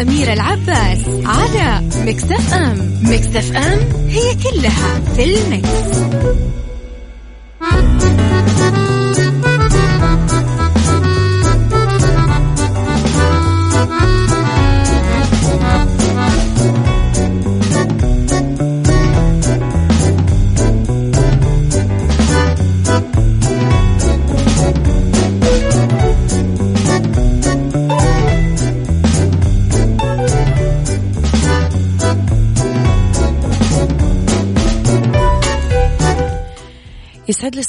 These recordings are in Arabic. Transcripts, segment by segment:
صح مع أميرة العباس على مكتف أم مكتف أم هي كلها في المكس.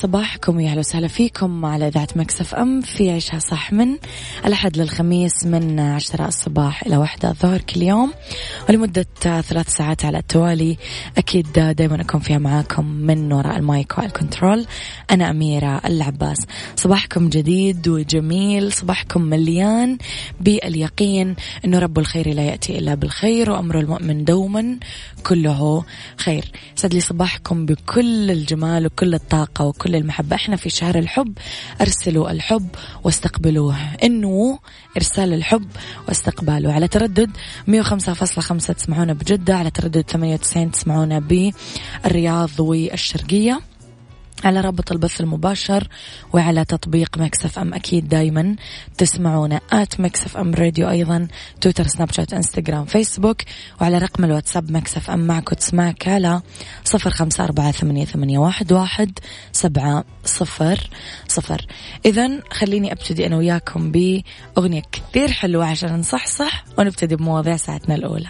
صباحكم ويا أهلا وسهلا فيكم على إذاعة Mix FM في عيشها صح من الأحد للخميس من عشرة الصباح إلى واحدة الظهر كل يوم. ولمدة ثلاث ساعات على التوالي أكيد دائما أكون فيها معاكم من وراء ال mic وال control أنا أميرة العباس. صباحكم جديد وجميل صباحكم مليان باليقين إنه رب الخير لا يأتي إلا بالخير وأمر المؤمن دوما كله خير. يسعد لي صباحكم بكل الجمال وكل الطاقة وكل المحبة. إحنا في شهر الحب أرسلوا الحب واستقبلوه. إنه إرسال الحب واستقباله. على تردد 105.5 تسمعونا بجدة على تردد 98 تسمعونا بالرياض والشرقية. على رابط البث المباشر وعلى تطبيق Mix FM. أكيد دايما تسمعونا at Mix FM Radio أيضا تويتر سناب شات إنستغرام فيسبوك وعلى رقم الواتساب مكسف أم. معك وتسمعك على صفر خمسة أربعة ثمانية, ثمانية واحد, واحد سبعة صفر صفر. إذا خليني أبتدي أنا وياكم بأغنية كثير حلوة عشان نصحصح ونبتدي بمواضيع ساعتنا الأولى.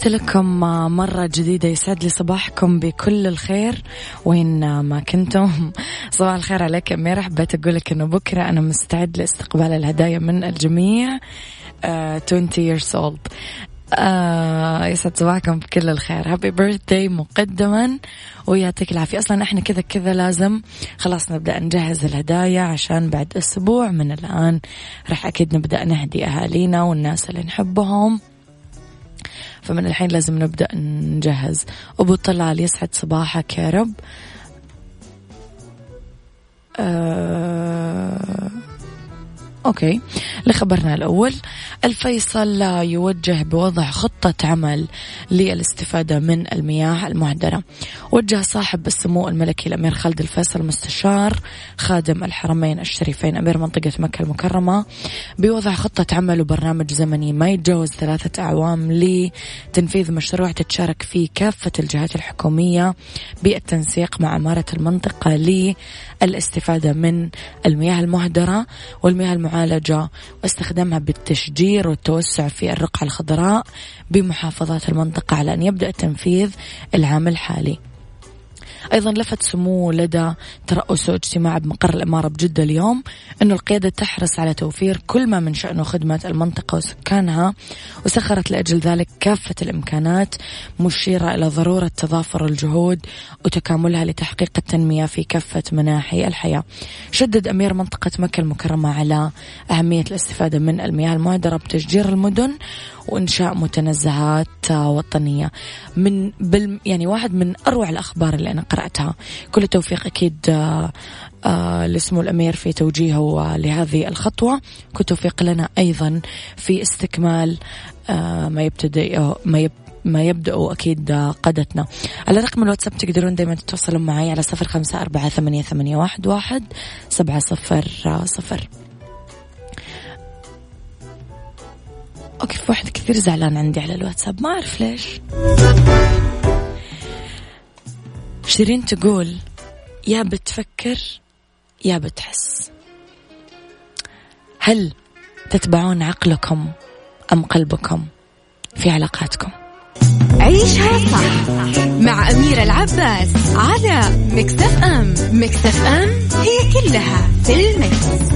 تحياتي لكم مرة جديدة يسعد لي صباحكم بكل الخير. وين ما كنتم صباح الخير عليك أميرة. حبيت أقول لك أنه بكرة أنا مستعد لاستقبال الهدايا من الجميع. uh, 20 years old. آه يسعد صباحكم بكل الخير. هابي بيرثداي مقدما. ويعطيك العافية. أصلا إحنا كذا كذا لازم خلاص نبدأ نجهز الهدايا عشان بعد أسبوع من الآن راح أكيد نبدأ نهدي أهالينا والناس اللي نحبهم. فمن الحين لازم نبدأ نجهز. أبو طلال يسعد صباحك يا رب. أه أوكي. لخبرنا الأول الفيصل يوجه بوضع خطة عمل للاستفادة من المياه المهدرة وجه صاحب السمو الملكي الأمير خالد الفيصل مستشار خادم الحرمين الشريفين أمير منطقة مكة المكرمة بوضع خطة عمل وبرنامج زمني ما يتجاوز ثلاثة أعوام لتنفيذ مشروع تتشارك فيه كافة الجهات الحكومية بالتنسيق مع أمارة المنطقة للاستفادة من المياه المهدرة والمياه المعالجة واستخدامها بالتشجير والتوسع في الرقعة الخضراء بمحافظات المنطقة على أن يبدأ تنفيذ العام الحالي. أيضا لفت سموه لدى ترأسه اجتماع بمقر الإمارة بجدة اليوم أنه القيادة تحرص على توفير كل ما من شأنه خدمة المنطقة وسكانها وسخرت لأجل ذلك كافة الإمكانات مشيرة إلى ضرورة تضافر الجهود وتكاملها لتحقيق التنمية في كافة مناحي الحياة. شدد أمير منطقة مكة المكرمة على أهمية الاستفادة من المياه المهدرة بتشجير المدن وإنشاء متنزهات وطنية. من بال يعني واحد من أروع الأخبار اللي أنا قرأتها. كل التوفيق أكيد آه، آه، لسمو الأمير في توجيهه لهذه الخطوة. كل توفيق لنا أيضا في استكمال آه، ما يبتدئ ما يب ما يبدأ أكيد قادتنا. على رقم الواتساب تقدرون دايما تتواصلون معي على صفر خمسة أربعة ثمانية, ثمانية واحد, واحد سبعة صفر صفر. أوكي في واحد كثير زعلان عندي على الواتساب ما أعرف ليش. شيرين تقول يا بتفكر يا بتحس. هل تتبعون عقلكم أم قلبكم في علاقاتكم؟ عيشها صح مع أميرة العباس على مكتف أم. مكتف أم هي كلها في المكس.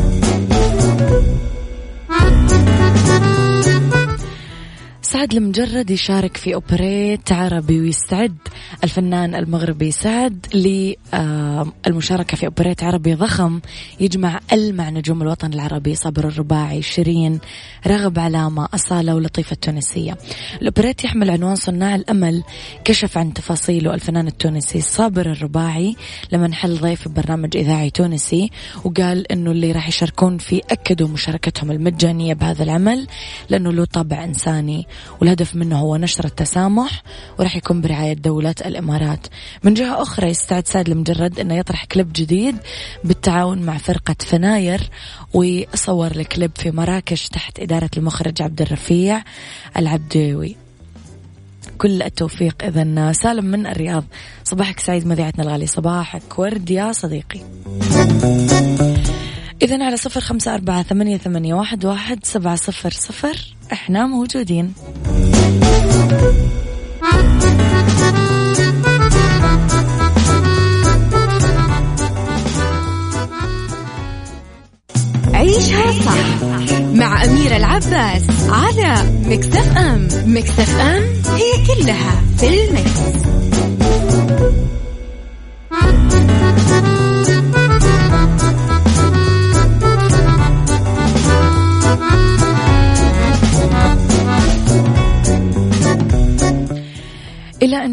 سعد المجرد يشارك في أوبريت عربي ويستعد. الفنان المغربي سعد للمشاركة في أوبريت عربي ضخم. يجمع ألمع نجوم الوطن العربي صابر الرباعي شيرين رغب علامة أصالة ولطيفة التونسية. الأوبريت يحمل عنوان صناع الأمل. كشف عن تفاصيله الفنان التونسي صابر الرباعي لما انحل ضيف برنامج إذاعي تونسي وقال أنه اللي راح يشاركون فيه أكدوا مشاركتهم المجانية بهذا العمل لأنه له طابع إنساني. والهدف منه هو نشر التسامح وراح يكون برعاية دولة الإمارات. من جهة أخرى يستعد سعد لمجرد أنه يطرح كليب جديد بالتعاون مع فرقة فناير وصور الكليب في مراكش تحت إدارة المخرج عبد الرفيع العبدوي. كل التوفيق إذا سالم من الرياض. صباحك سعيد مذيعتنا الغالي صباحك ورد يا صديقي. إذا على صفر خمسة أربعة ثمانية, ثمانية واحد, واحد سبعة صفر صفر. إحنا موجودين. عيشها صح مع أميرة العباس على مكتف أم. مكتف أم هي كلها في المكس.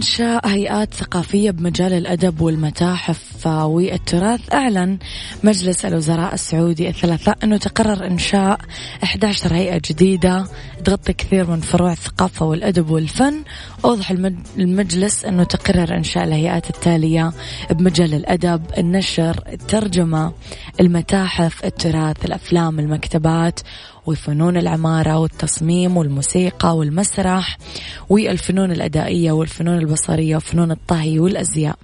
إنشاء هيئات ثقافية بمجال الأدب والمتاحف. والتراث أعلن مجلس الوزراء السعودي الثلاثاء أنه تقرر إنشاء 11 هيئة جديدة تغطي كثير من فروع الثقافة والأدب والفن. أوضح المجلس أنه تقرر إنشاء الهيئات التالية بمجال الأدب النشر الترجمة المتاحف التراث الأفلام المكتبات وفنون العمارة والتصميم والموسيقى والمسرح والفنون الأدائية والفنون البصرية وفنون الطهي والأزياء.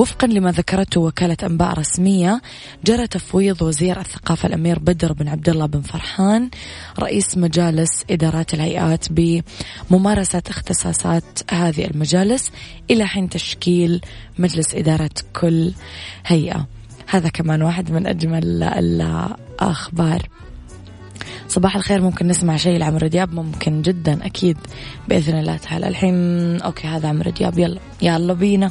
وفقا لما ذكرته وكالة أنباء رسمية جرى تفويض وزير الثقافة الأمير بدر بن عبد الله بن فرحان رئيس مجالس إدارات الهيئات بممارسة اختصاصات هذه المجالس إلى حين تشكيل مجلس إدارة كل هيئة. هذا كمان واحد من أجمل الأخبار. صباح الخير ممكن نسمع شيء لعمرو دياب؟ ممكن جدا أكيد بإذن الله تعالى. الحين okay هذا عمرو دياب. يلا يلا بينا.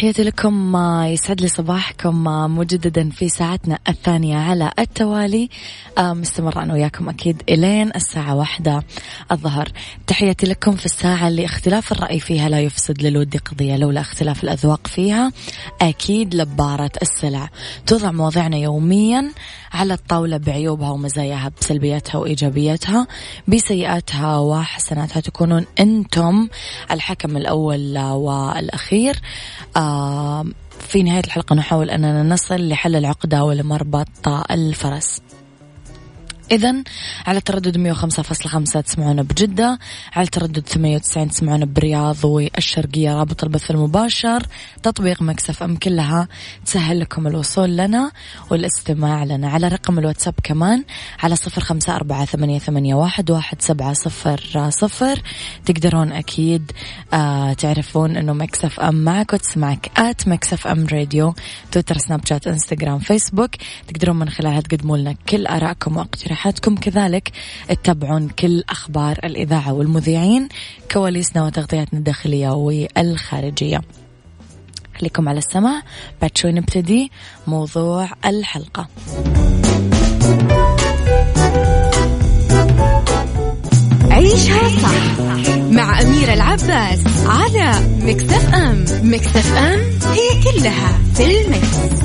تحياتي لكم يسعد لي صباحكم مجددا في ساعتنا الثانية على التوالي. آه، مستمر أنا وياكم أكيد إلين الساعة واحدة الظهر. تحياتي لكم في الساعة اللي اختلاف الرأي فيها لا يفسد للود قضية لولا اختلاف الأذواق فيها أكيد لبارة السلع. توضع مواضيعنا يوميا على الطاولة بعيوبها ومزاياها بسلبياتها وإيجابياتها بسيئاتها وحسناتها. تكونون أنتم الحكم الأول والأخير. آه في نهاية الحلقة نحاول أننا نصل لحل العقدة ولمربط الفرس. إذا على تردد 105.5 تسمعونا بجدة. على تردد 98 تسمعونا بالرياض والشرقية رابط البث المباشر. تطبيق Mix FM كلها تسهل لكم الوصول لنا والاستماع لنا. على رقم الواتساب كمان على صفر خمسة أربعة ثمانية, ثمانية واحد, واحد سبعة صفر صفر. تقدرون أكيد آه تعرفون أنه Mix FM معك وتسمعك at Mix FM Radio تويتر سناب شات انستغرام فيسبوك. تقدرون من خلالها تقدموا لنا كل آرائكم واقتراحاتكم مقترحاتكم كذلك تتابعون كل أخبار الإذاعة والمذيعين كواليسنا وتغطياتنا الداخلية والخارجية. خليكم على السماع. بعد شوي نبتدي موضوع الحلقة. عيشها صح مع أميرة العباس على مكتف أم. مكتف أم هي كلها في المكس.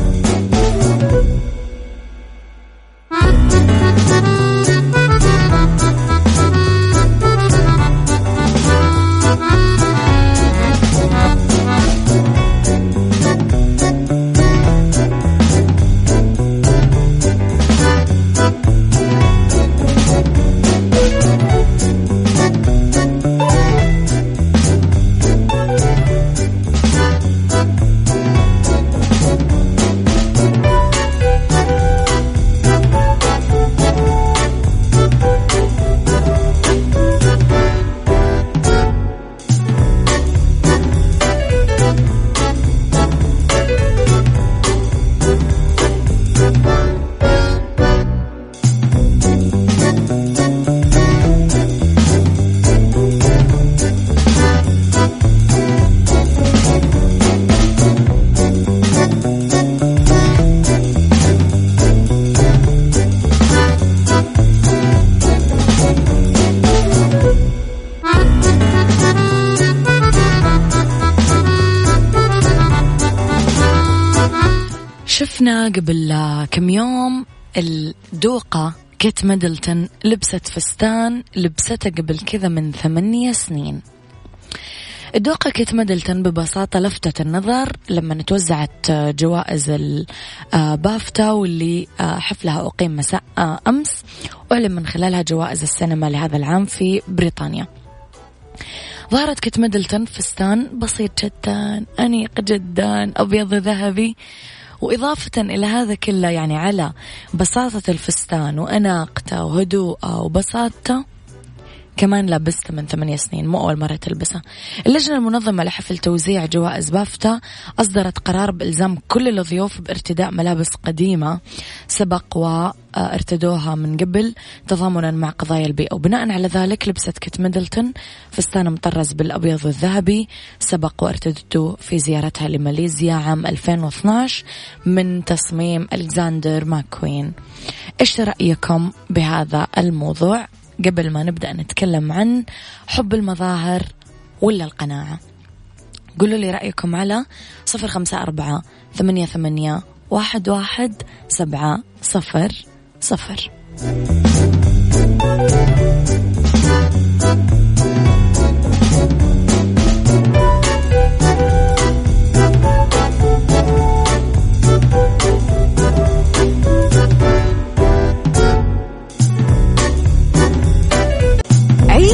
قبل كم يوم الدوقة كيت ميدلتون لبست فستان لبسته قبل كذا من ثمانية سنين. الدوقة كيت ميدلتون ببساطة لفتت النظر لما توزعت جوائز البافتا واللي حفلها أقيم مساء أمس أعلن من خلالها جوائز السينما لهذا العام في بريطانيا. ظهرت كيت ميدلتون فستان بسيط جدا أنيق جدا أبيض ذهبي. وإضافة إلى هذا كله يعني على بساطة الفستان وأناقته وهدوءه وبساطته كمان لابسته من ثمانية سنين مو أول مرة تلبسها. اللجنة المنظمة لحفل توزيع جوائز بافتا أصدرت قرار بإلزام كل الضيوف بارتداء ملابس قديمة سبق وارتدوها من قبل تضامنا مع قضايا البيئة. وبناء على ذلك لبست كيت ميدلتون فستان مطرز بالأبيض والذهبي سبق وارتدته في زيارتها لماليزيا عام 2012 من تصميم ألكسندر ماكوين. إيش رأيكم بهذا الموضوع؟ قبل ما نبدأ نتكلم عن حب المظاهر ولا القناعة. قولوا لي رأيكم على صفر خمسة أربعة ثمانية ثمانية واحد واحد سبعة صفر صفر.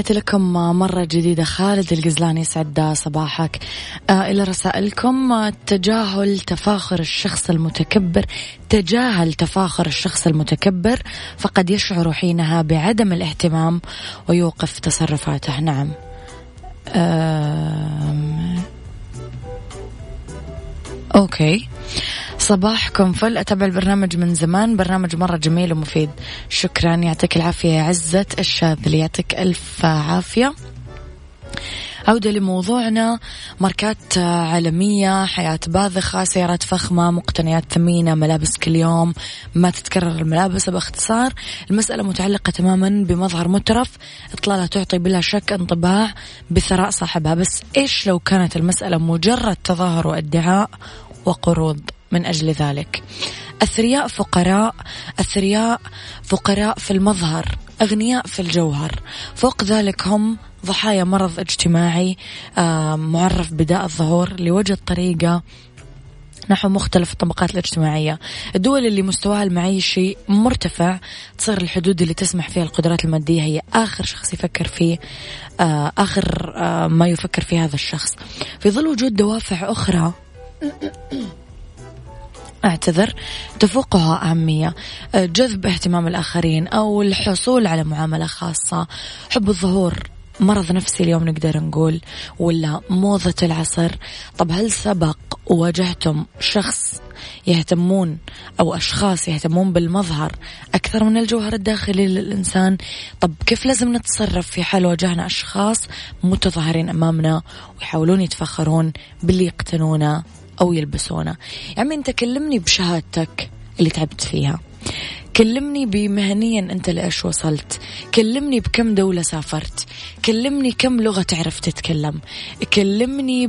تحياتي لكم مرة جديدة. خالد القزلاني يسعد صباحك. آه إلى رسائلكم. آه، تجاهل تفاخر الشخص المتكبر. تجاهل تفاخر الشخص المتكبر. فقد يشعر حينها بعدم الاهتمام ويوقف تصرفاته. نعم. آه أوكي. صباحكم فل. أتابع البرنامج من زمان. برنامج مرة جميل ومفيد. شكرا. يعطيك العافية يا عزة الشاذلي. يعطيك ألف عافية. عودة لموضوعنا. ماركات عالمية حياة باذخة سيارات فخمة مقتنيات ثمينة ملابس كل يوم. ما تتكرر الملابس باختصار. المسألة متعلقة تماما بمظهر مترف. إطلالة تعطي بلا شك انطباع بثراء صاحبها. بس إيش لو كانت المسألة مجرد تظاهر وادعاء وقروض؟ من أجل ذلك. أثرياء فقراء أثرياء فقراء في المظهر أغنياء في الجوهر. فوق ذلك هم ضحايا مرض اجتماعي معرف بداء الظهور لوجد طريقة نحو مختلف الطبقات الاجتماعية. الدول اللي مستواها المعيشي مرتفع تصير الحدود اللي تسمح فيها القدرات المادية هي آخر شخص يفكر فيه آه، آخر آه، ما يفكر فيه هذا الشخص. في ظل وجود دوافع أخرى أعتذر تفوقها أهمية. آه، جذب اهتمام الآخرين أو الحصول على معاملة خاصة. حب الظهور مرض نفسي اليوم نقدر نقول ولا موضة العصر. طب هل سبق وواجهتم شخص يهتمون أو أشخاص يهتمون بالمظهر أكثر من الجوهر الداخلي للإنسان؟ طب كيف لازم نتصرف في حال واجهنا أشخاص متظاهرين أمامنا ويحاولون يتفخرون باللي يقتنونه؟ أو يلبسونه. يعني أنت كلمني بشهادتك اللي تعبت فيها. كلمني بمهنيا أنت لإيش وصلت. كلمني بكم دولة سافرت. كلمني كم لغة تعرف تتكلم. كلمني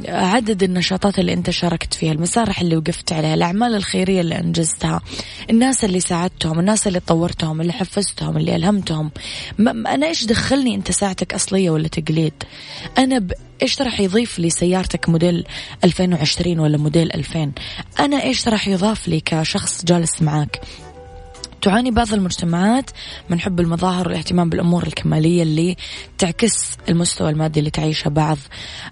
بعدد النشاطات اللي أنت شاركت فيها المسارح اللي وقفت عليها الأعمال الخيرية اللي أنجزتها الناس اللي ساعدتهم الناس اللي طورتهم اللي حفزتهم اللي ألهمتهم. أنا إيش دخلني أنت ساعتك أصلية ولا تقليد؟ أنا. إيش راح يضيف لي سيارتك موديل 2020 ولا موديل 2000 أنا إيش راح يضاف لي كشخص جالس معاك؟ تعاني بعض المجتمعات من حب المظاهر والاهتمام بالأمور الكمالية اللي تعكس المستوى المادي اللي تعيشه بعض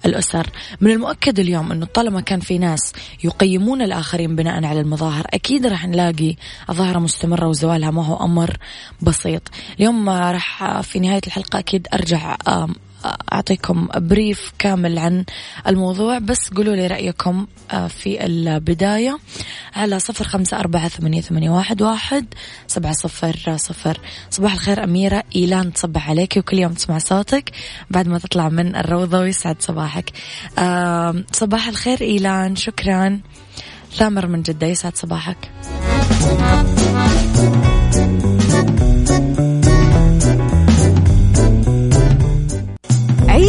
الأسر، من المؤكد اليوم إنه طالما كان في ناس يقيمون الآخرين بناء على المظاهر، أكيد راح نلاقي ظاهره مستمرة وزوالها ما هو أمر بسيط، اليوم راح في نهاية الحلقة أكيد أرجع أعطيكم بريف كامل عن الموضوع بس قولوا لي رأيكم آه، في البداية. على صفر خمسة أربعة ثمانية, ثمانية واحد, واحد سبعة صفر صفر. صباح الخير أميرة إيلان تصبح عليك وكل يوم تسمع صوتك بعد ما تطلع من الروضة ويسعد صباحك. صباح الخير إيلان شكرا. ثامر من جدة يسعد صباحك.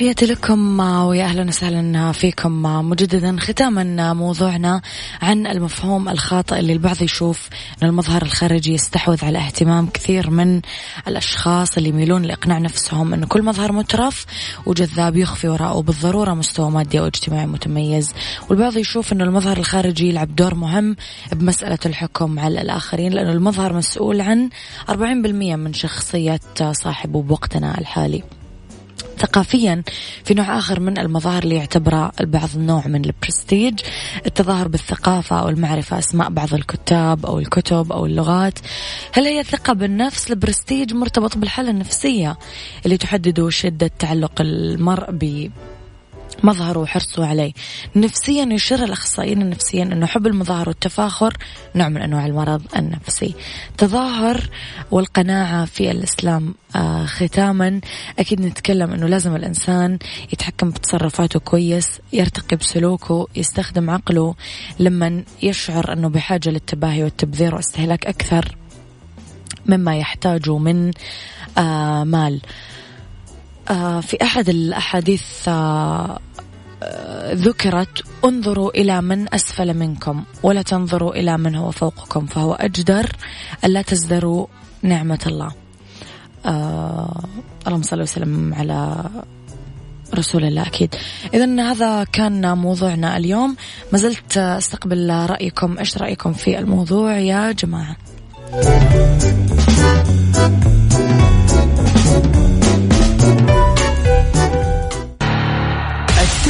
تحياتي لكم ويا أهلا وسهلا فيكم مجددا ختاما موضوعنا عن المفهوم الخاطئ اللي البعض يشوف إن المظهر الخارجي يستحوذ على اهتمام كثير من الأشخاص اللي يميلون لإقناع نفسهم انه كل مظهر مترف وجذاب يخفي وراءه بالضرورة مستوى مادي أو اجتماعي متميز. والبعض يشوف انه المظهر الخارجي يلعب دور مهم بمسألة الحكم على الآخرين لأنه المظهر مسؤول عن 40% من شخصية صاحبه بوقتنا الحالي. ثقافيا في نوع آخر من المظاهر اللي يعتبرها البعض نوع من البرستيج. التظاهر بالثقافة أو المعرفة أسماء بعض الكتاب أو الكتب أو اللغات. هل هي ثقة بالنفس؟ البرستيج مرتبط بالحالة النفسية اللي تحدد شدة تعلق المرء ب مظهره وحرصه عليه. نفسيا يشير الأخصائيين النفسيين أنه حب المظاهر والتفاخر نوع من أنواع المرض النفسي. تظاهر والقناعة في الإسلام آه ختاما. أكيد نتكلم أنه لازم الإنسان يتحكم بتصرفاته كويس يرتقي بسلوكه يستخدم عقله لما يشعر أنه بحاجة للتباهي والتبذير واستهلاك أكثر مما يحتاجه من آه مال. آه في أحد الأحاديث آه ذكرت انظروا إلى من أسفل منكم ولا تنظروا إلى من هو فوقكم فهو أجدر ألا تزدروا نعمة الله. آه اللهم صل وسلم على رسول الله أكيد. إذا هذا كان موضوعنا اليوم. ما زلت أستقبل رأيكم إيش رأيكم في الموضوع يا جماعة؟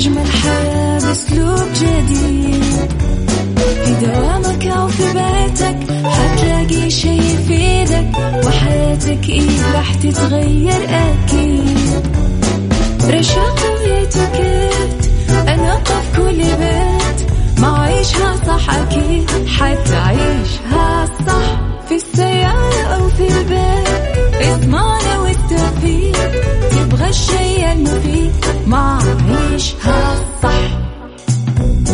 أجمل حياة بأسلوب جديد. في دوامك أو في بيتك حتلاقي شي يفيدك وحياتك إيه راح تتغير أكيد. رشاق ويتوكيت أنا في كل بيت. ما عيشها صح أكيد حتعيشها صح.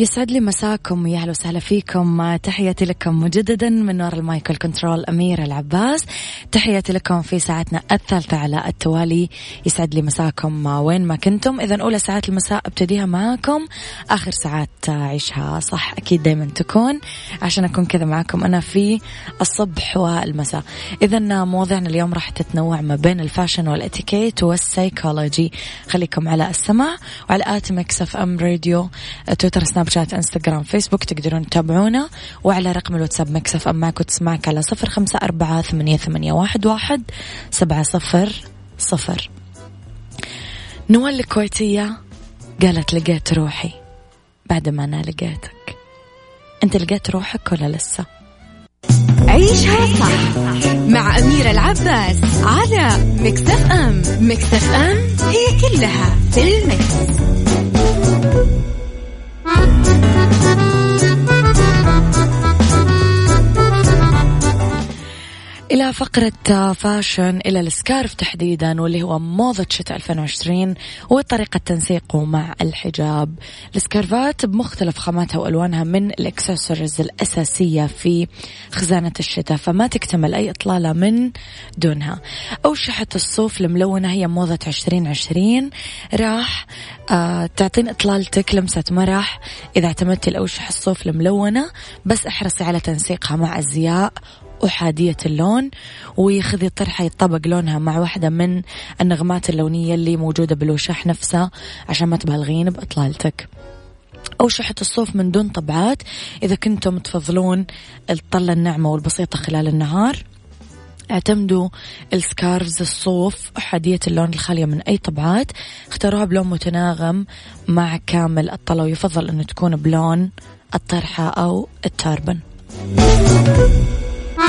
يسعد لي مساكم ويا أهلا وسهلا فيكم. تحياتي لكم مجددا من وراء ال mic وال control أميرة العباس. تحياتي لكم في ساعتنا الثالثة على التوالي. يسعد لي مساكم وين ما كنتم. اذا أولى ساعات المساء أبتديها معاكم. آخر ساعات عيشها صح أكيد دائما تكون. عشان أكون كذا معاكم أنا في الصبح والمساء. اذا مواضيعنا اليوم راح تتنوع ما بين ال fashion والإتيكيت وال psychology. خليكم على السمع وعلى at Mix FM Radio تويتر سناب شات انستغرام فيسبوك تقدرون تتابعونا وعلى رقم الواتساب Mix FM معك وتسمعك على صفر خمسة أربعة ثمانية, ثمانية واحد, واحد سبعة صفر صفر نوال الكويتية قالت لقيت روحي بعد ما أنا لقيتك أنت لقيت روحك ولا لسه؟ عيشها صح مع أميرة العباس على مكتف FM Mix FM هي كلها في ال mix. إلى فقرة fashion إلى ال scarf تحديدا واللي هو موضة شتاء 2020 وطريقة تنسيقه مع الحجاب. ال scarf ات بمختلف خاماتها وألوانها من الإكسسوارز الأساسية في خزانة الشتاء فما تكتمل أي إطلالة من دونها. أوشحة الصوف الملونة هي موضة 2020 راح آه تعطين إطلالتك لمسة مرح. إذا اعتمدتي الأوشحة الصوف الملونة بس احرصي على تنسيقها مع أزياء أحادية اللون وخذي طرحة يطبق لونها مع واحدة من النغمات اللونية اللي موجودة بالوشاح نفسها عشان ما تبالغين بإطلالتك. أو شحة الصوف من دون طبعات. إذا كنتم تفضلون الطلة الناعمة والبسيطة خلال النهار اعتمدوا السكارفز الصوف أحادية اللون الخالية من أي طبعات. اختاروها بلون متناغم مع كامل الطلة ويفضل أنه تكون بلون الطرحة أو التاربن.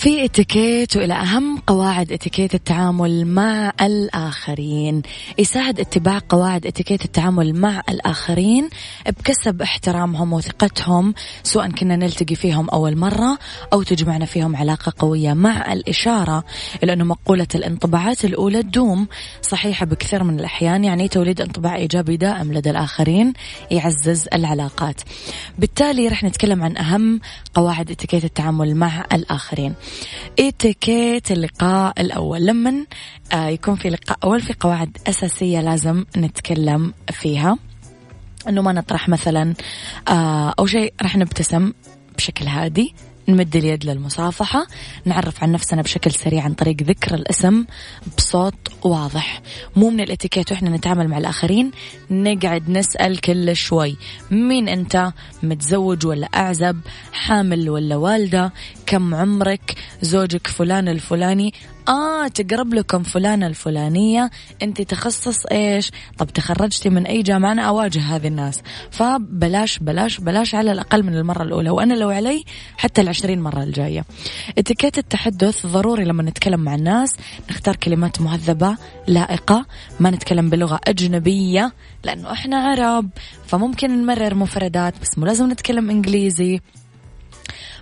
في اتيكيت وإلى أهم قواعد اتيكيت التعامل مع الآخرين. يساعد اتباع قواعد اتيكيت التعامل مع الآخرين بكسب احترامهم وثقتهم سواء كنا نلتقي فيهم أول مرة أو تجمعنا فيهم علاقة قوية مع الإشارة. إلى أنه مقولة الانطباعات الأولى تدوم. صحيحة بكثير من الأحيان يعني توليد انطباع إيجابي دائم لدى الآخرين يعزز العلاقات. بالتالي رح نتكلم عن أهم قواعد اتيكيت التعامل مع الآخرين. اتيكيت اللقاء الأول. لما آه، يكون في لقاء أول في قواعد أساسية لازم نتكلم فيها. أنه ما نطرح مثلا آه، أو شيء راح نبتسم بشكل هادي. نمد اليد للمصافحة نعرف عن نفسنا بشكل سريع عن طريق ذكر الاسم بصوت واضح. مو من الاتيكيت وإحنا نتعامل مع الآخرين نقعد نسأل كل شوي. مين أنت؟ متزوج ولا أعزب؟ حامل ولا والدة؟ كم عمرك زوجك فلان الفلاني. آه تقرب لكم فلانة الفلانية. أنت تخصص إيش؟ طب تخرجتي من أي جامعة؟ أنا أواجه هذه الناس. فبلاش بلاش بلاش على الأقل من المرة الأولى وأنا لو علي حتى العشرين مرة الجاية. إتيكيت التحدث ضروري لما نتكلم مع الناس. نختار كلمات مهذبة لائقة. ما نتكلم بلغة أجنبية لأنه إحنا عرب. فممكن نمرر مفردات بس مو لازم نتكلم إنجليزي.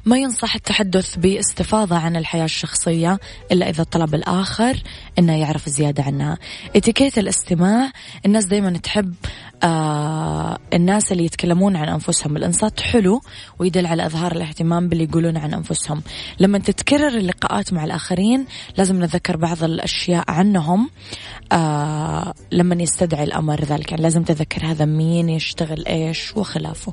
ما ينصح التحدث باستفاضة عن الحياة الشخصية إلا إذا طلب الآخر أنه يعرف زيادة عنها. إتيكيت الاستماع الناس دايما تحب آه الناس اللي يتكلمون عن أنفسهم. الإنصات حلو ويدل على إظهار الاهتمام باللي يقولون عن أنفسهم. لما تتكرر اللقاءات مع الآخرين لازم نتذكر بعض الأشياء عنهم آه لما يستدعي الأمر ذلك. يعني لازم تذكر هذا مين يشتغل إيش وخلافه.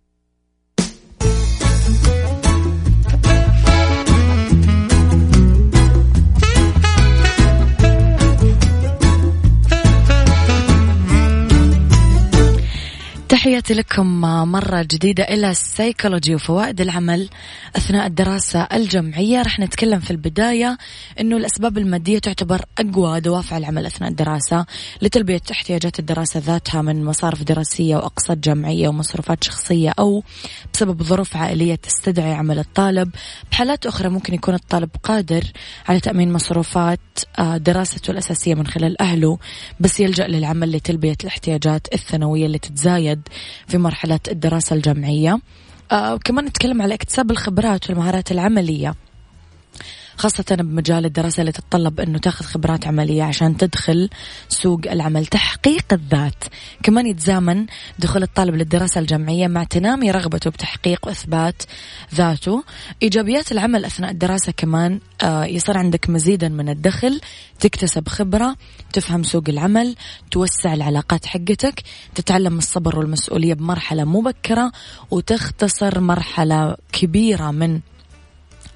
تحياتي لكم مرة جديدة إلى السيكولوجي وفوائد العمل أثناء الدراسة الجمعية. رح نتكلم في البداية أنه الأسباب المادية تعتبر أقوى دوافع العمل أثناء الدراسة لتلبية احتياجات الدراسة ذاتها من مصارف دراسية وأقساط جمعية ومصروفات شخصية أو بسبب ظروف عائلية تستدعي عمل الطالب. بحالات أخرى ممكن يكون الطالب قادر على تأمين مصروفات آه، دراسته الأساسية من خلال أهله بس يلجأ للعمل لتلبية الاحتياجات الثانوية اللي تتزايد. في مرحلة الدراسة الجامعية. آه كمان نتكلم على اكتساب الخبرات والمهارات العملية. خاصة بمجال الدراسة اللي تتطلب أنه تاخذ خبرات عملية عشان تدخل سوق العمل. تحقيق الذات. كمان يتزامن دخول الطالب للدراسة الجامعية مع تنامي رغبته بتحقيق وإثبات ذاته. إيجابيات العمل أثناء الدراسة كمان آه يصير عندك مزيدا من الدخل تكتسب خبرة تفهم سوق العمل توسع العلاقات حقتك تتعلم الصبر والمسؤولية بمرحلة مبكرة وتختصر مرحلة كبيرة من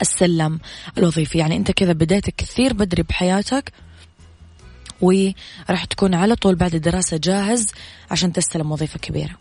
السلم الوظيفي. يعني أنت كذا بديت كثير بدري بحياتك وراح تكون على طول بعد الدراسة جاهز عشان تستلم وظيفة كبيرة.